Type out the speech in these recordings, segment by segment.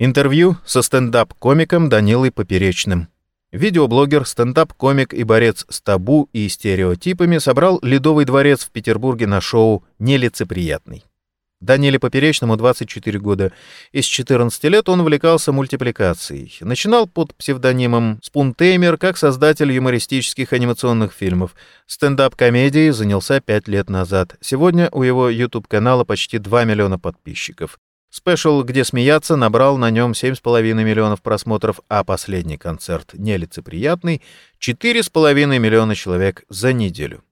Интервью со стендап-комиком Данилой Поперечным. Видеоблогер, стендап-комик и борец с табу и стереотипами собрал «Ледовый дворец» в Петербурге на шоу «Нелицеприятный». Даниле Поперечному 24 года. Из 14 лет он увлекался мультипликацией. Начинал под псевдонимом Спунтеймер как создатель юмористических анимационных фильмов. Стендап-комедией занялся 5 лет назад. Сегодня у его YouTube-канала почти 2 миллиона подписчиков. Спешл «Где смеяться» набрал на нем 7,5 миллионов просмотров, а последний концерт «Нелицеприятный» — 4,5 миллиона человек за неделю.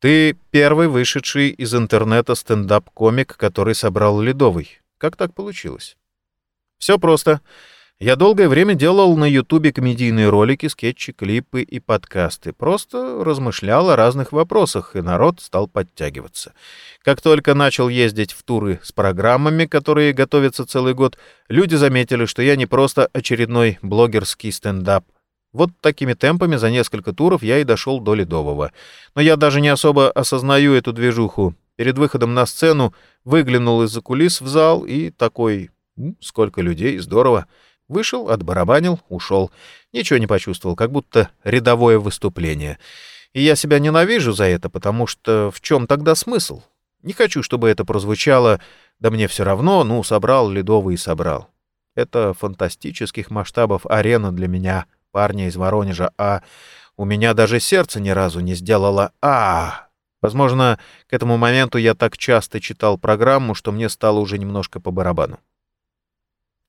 Ты первый вышедший из интернета стендап-комик, который собрал Ледовый. Как так получилось? Все просто. Я долгое время делал на Ютубе комедийные ролики, скетчи, клипы и подкасты. Просто размышлял о разных вопросах, и народ стал подтягиваться. Как только начал ездить в туры с программами, которые готовятся целый год, люди заметили, что я не просто очередной блогерский стендап. Вот такими темпами за несколько туров я и дошел до Ледового. Но я даже не особо осознаю эту движуху. Перед выходом на сцену выглянул из-за кулис в зал и такой... Сколько людей, здорово. Вышел, отбарабанил, ушел. Ничего не почувствовал, как будто рядовое выступление. И я себя ненавижу за это, потому что в чем тогда смысл? Не хочу, чтобы это прозвучало «да мне все равно, ну, собрал ледовый и собрал». Это фантастических масштабов арена для меня, парня из Воронежа, а у меня даже сердце ни разу не сделало «а». Возможно, к этому моменту я так часто читал программу, что мне стало уже немножко по барабану.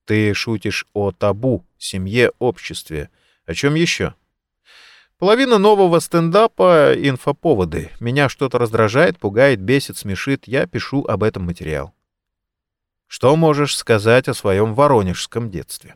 Ты шутишь о табу, семье, обществе. О чем еще? Половина нового стендапа — инфоповоды. Меня что-то раздражает, пугает, бесит, смешит. Я пишу об этом материал. Что можешь сказать о своем воронежском детстве?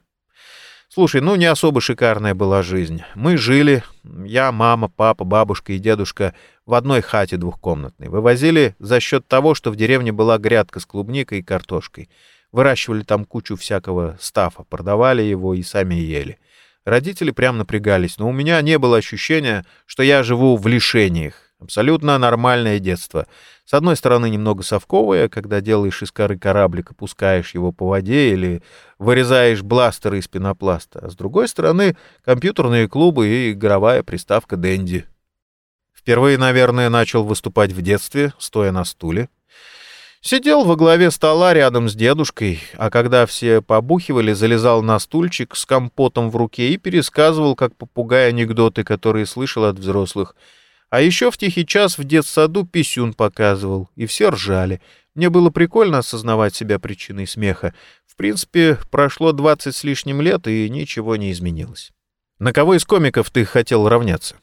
Слушай, ну не особо шикарная была жизнь. Мы жили, я, мама, папа, бабушка и дедушка, в одной хате двухкомнатной. Вывозили за счет того, что в деревне была грядка с клубникой и картошкой — Выращивали там кучу всякого стафа, продавали его и сами ели. Родители прям напрягались, но у меня не было ощущения, что я живу в лишениях. Абсолютно нормальное детство. С одной стороны, немного совковое, когда делаешь из коры кораблик, опускаешь его по воде или вырезаешь бластеры из пенопласта. А с другой стороны, компьютерные клубы и игровая приставка «Дэнди». Впервые, наверное, начал выступать в детстве, стоя на стуле. Сидел во главе стола рядом с дедушкой, а когда все побухивали, залезал на стульчик с компотом в руке и пересказывал, как попугай, анекдоты, которые слышал от взрослых. А еще в тихий час в детсаду писюн показывал, и все ржали. Мне было прикольно осознавать себя причиной смеха. В принципе, прошло двадцать с лишним лет, и ничего не изменилось. На кого из комиков ты хотел равняться?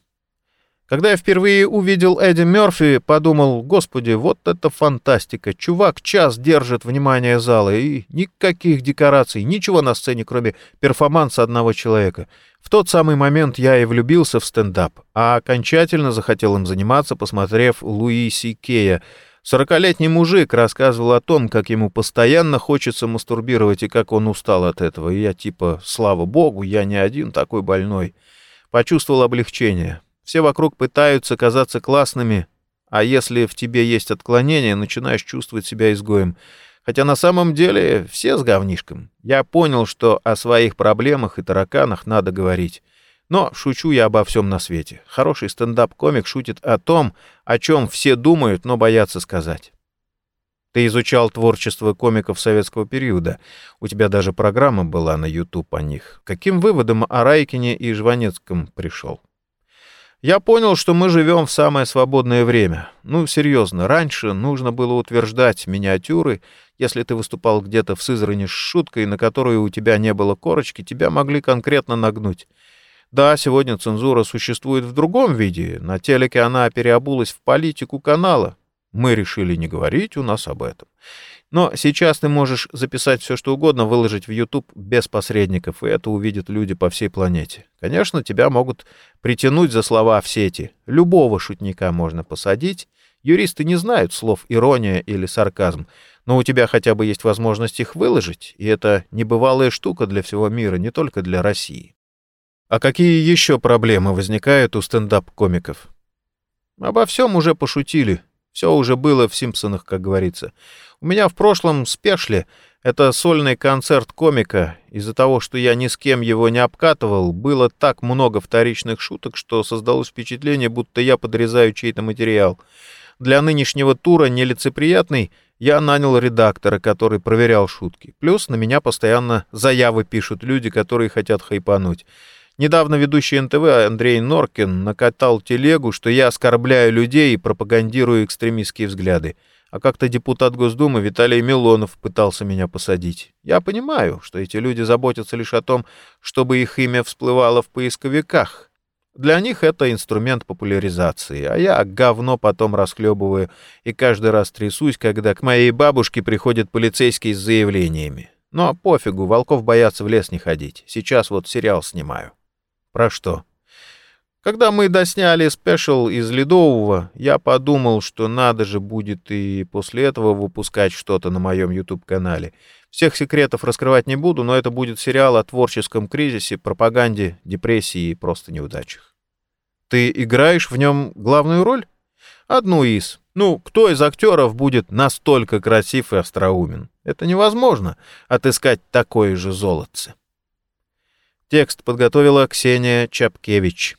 Когда я впервые увидел Эдди Мерфи, подумал, господи, вот это фантастика. Чувак час держит внимание зала, и никаких декораций, ничего на сцене, кроме перформанса одного человека. В тот самый момент я и влюбился в стендап, а окончательно захотел им заниматься, посмотрев Луи Си Кея. Сорокалетний мужик рассказывал о том, как ему постоянно хочется мастурбировать и как он устал от этого. И я типа, слава богу, я не один такой больной. Почувствовал облегчение. Все вокруг пытаются казаться классными, а если в тебе есть отклонение, начинаешь чувствовать себя изгоем. Хотя на самом деле все с говнишком. Я понял, что о своих проблемах и тараканах надо говорить. Но шучу я обо всем на свете. Хороший стендап-комик шутит о том, о чем все думают, но боятся сказать. Ты изучал творчество комиков советского периода. У тебя даже программа была на YouTube о них. Каким выводом о Райкине и Жванецком пришел? Я понял, что мы живем в самое свободное время. Ну, серьезно, раньше нужно было утверждать миниатюры. Если ты выступал где-то в Сызрани с шуткой, на которую у тебя не было корочки, тебя могли конкретно нагнуть. Да, сегодня цензура существует в другом виде. На телеке она переобулась в политику канала. Мы решили не говорить у нас об этом. Но сейчас ты можешь записать все, что угодно, выложить в YouTube без посредников, и это увидят люди по всей планете. Конечно, тебя могут притянуть за слова в сети. Любого шутника можно посадить. Юристы не знают слов ирония или сарказм, но у тебя хотя бы есть возможность их выложить, и это небывалая штука для всего мира, не только для России. А какие еще проблемы возникают у стендап-комиков? Обо всем уже пошутили. Все уже было в «Симпсонах», как говорится. У меня в прошлом спешле Это сольный концерт комика. Из-за того, что я ни с кем его не обкатывал, было так много вторичных шуток, что создалось впечатление, будто я подрезаю чей-то материал. Для нынешнего тура нелицеприятный я нанял редактора, который проверял шутки. Плюс на меня постоянно заявы пишут люди, которые хотят хайпануть. Недавно ведущий НТВ Андрей Норкин накатал телегу, что я оскорбляю людей и пропагандирую экстремистские взгляды а как-то депутат Госдумы Виталий Милонов пытался меня посадить. Я понимаю, что эти люди заботятся лишь о том, чтобы их имя всплывало в поисковиках. Для них это инструмент популяризации, а я говно потом расхлебываю и каждый раз трясусь, когда к моей бабушке приходят полицейские с заявлениями. Но пофигу, волков боятся в лес не ходить. Сейчас вот сериал снимаю. Про что? Когда мы досняли спешл из Ледового, я подумал, что надо же будет и после этого выпускать что-то на моем YouTube-канале. Всех секретов раскрывать не буду, но это будет сериал о творческом кризисе, пропаганде, депрессии и просто неудачах. Ты играешь в нем главную роль? Одну из. Ну, кто из актеров будет настолько красив и остроумен? Это невозможно, отыскать такое же золотце. Текст подготовила Ксения Чапкевич.